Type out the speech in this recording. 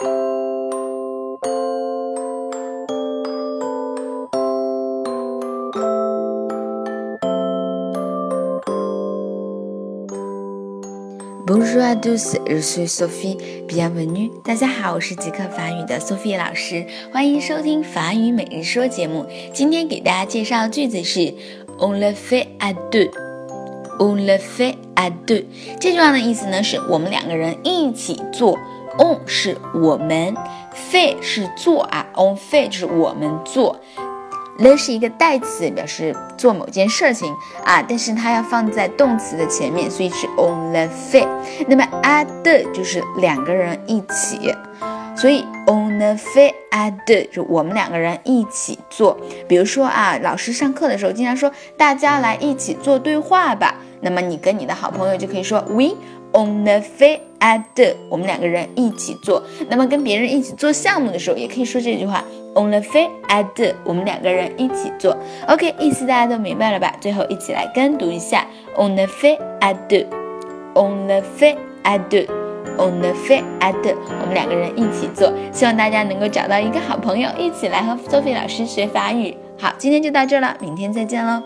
Bonjour à tous, je suis Sophie. Bienvenue. 大家好，我是极客法语的 Sophie 老师，欢迎收听法语每日说节目。今天给大家介绍的句子是 On le fait à deux. On le fait à deux. 这句话的意思呢，是我们两个人一起做。On 是我们，fait 是做啊，On fe 就是我们做。le 是一个代词，表示做某件事情啊，但是它要放在动词的前面，所以是 on le fe。那么 a de 就是两个人一起，所以 on le fe a de 就我们两个人一起做。比如说啊，老师上课的时候经常说大家来一起做对话吧，那么你跟你的好朋友就可以说 we on the fait ad，我们两个人一起做。那么跟别人一起做项目的时候，也可以说这句话。On the fait ad，我们两个人一起做。OK，意思大家都明白了吧？最后一起来跟读一下。On le fait à deux，On le fait à deux，On le fait à deux，我们两个人一起做。希望大家能够找到一个好朋友，一起来和 Sophie 老师学法语。好，今天就到这了，明天再见喽。